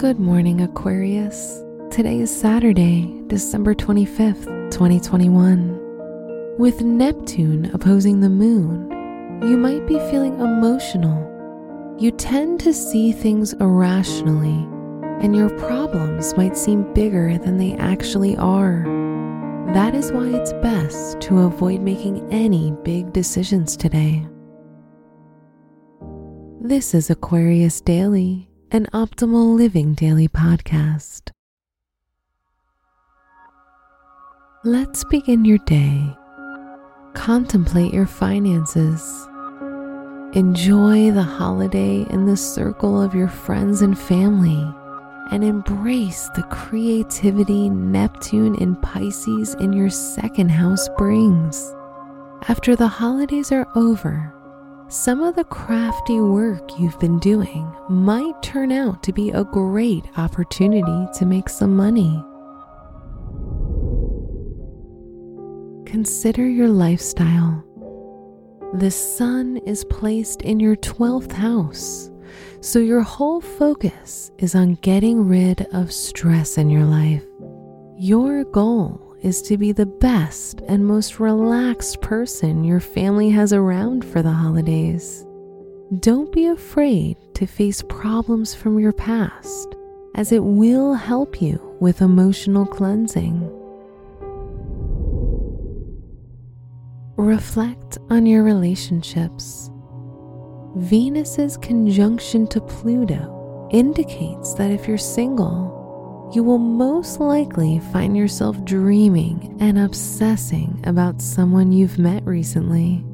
Good morning, Aquarius. Today is Saturday, December 25th, 2021. With Neptune opposing the moon, you might be feeling emotional. You tend to see things irrationally, and your problems might seem bigger than they actually are. That is why it's best to avoid making any big decisions today. This is Aquarius Daily an optimal living daily podcast. Let's begin your day. Contemplate your finances. Enjoy the holiday in the circle of your friends and family, and embrace the creativity Neptune in Pisces in your second house brings. After the holidays are over, some of the crafty work you've been doing might turn out to be a great opportunity to make some money. Consider your lifestyle. The sun is placed in your 12th house, so your whole focus is on getting rid of stress in your life. Your goal is to be the best and most relaxed person your family has around for the holidays. Don't be afraid to face problems from your past, as it will help you with emotional cleansing. Reflect on your relationships. Venus's conjunction to Pluto indicates that if you're single, you will most likely find yourself dreaming and obsessing about someone you've met recently.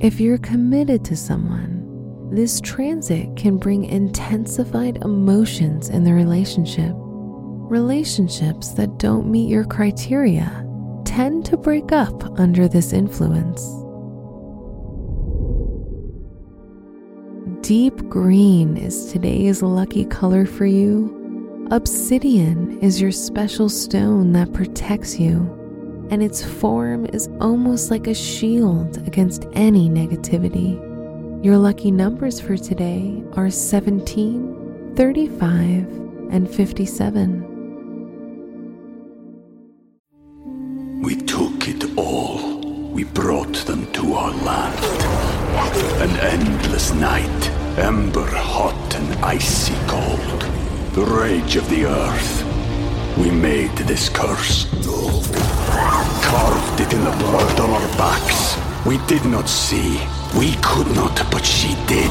If you're committed to someone, this transit can bring intensified emotions in the relationship. Relationships that don't meet your criteria tend to break up under this influence. Deep green is today's lucky color for you. Obsidian is your special stone that protects you, and its form is almost like a shield against any negativity. Your lucky numbers for today are 17, 35, and 57. we took it all. We brought them to our land. An endless night, ember hot and icy cold. The rage of the earth. We made this curse. Carved it in the blood on our backs. We did not see. We could not, but she did.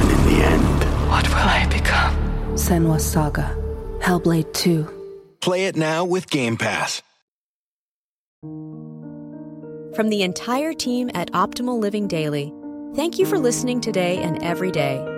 And in the end, What will I become? Senua Saga. Hellblade 2. Play it now with Game Pass. From the entire team at Optimal Living Daily, thank you for listening today and every day.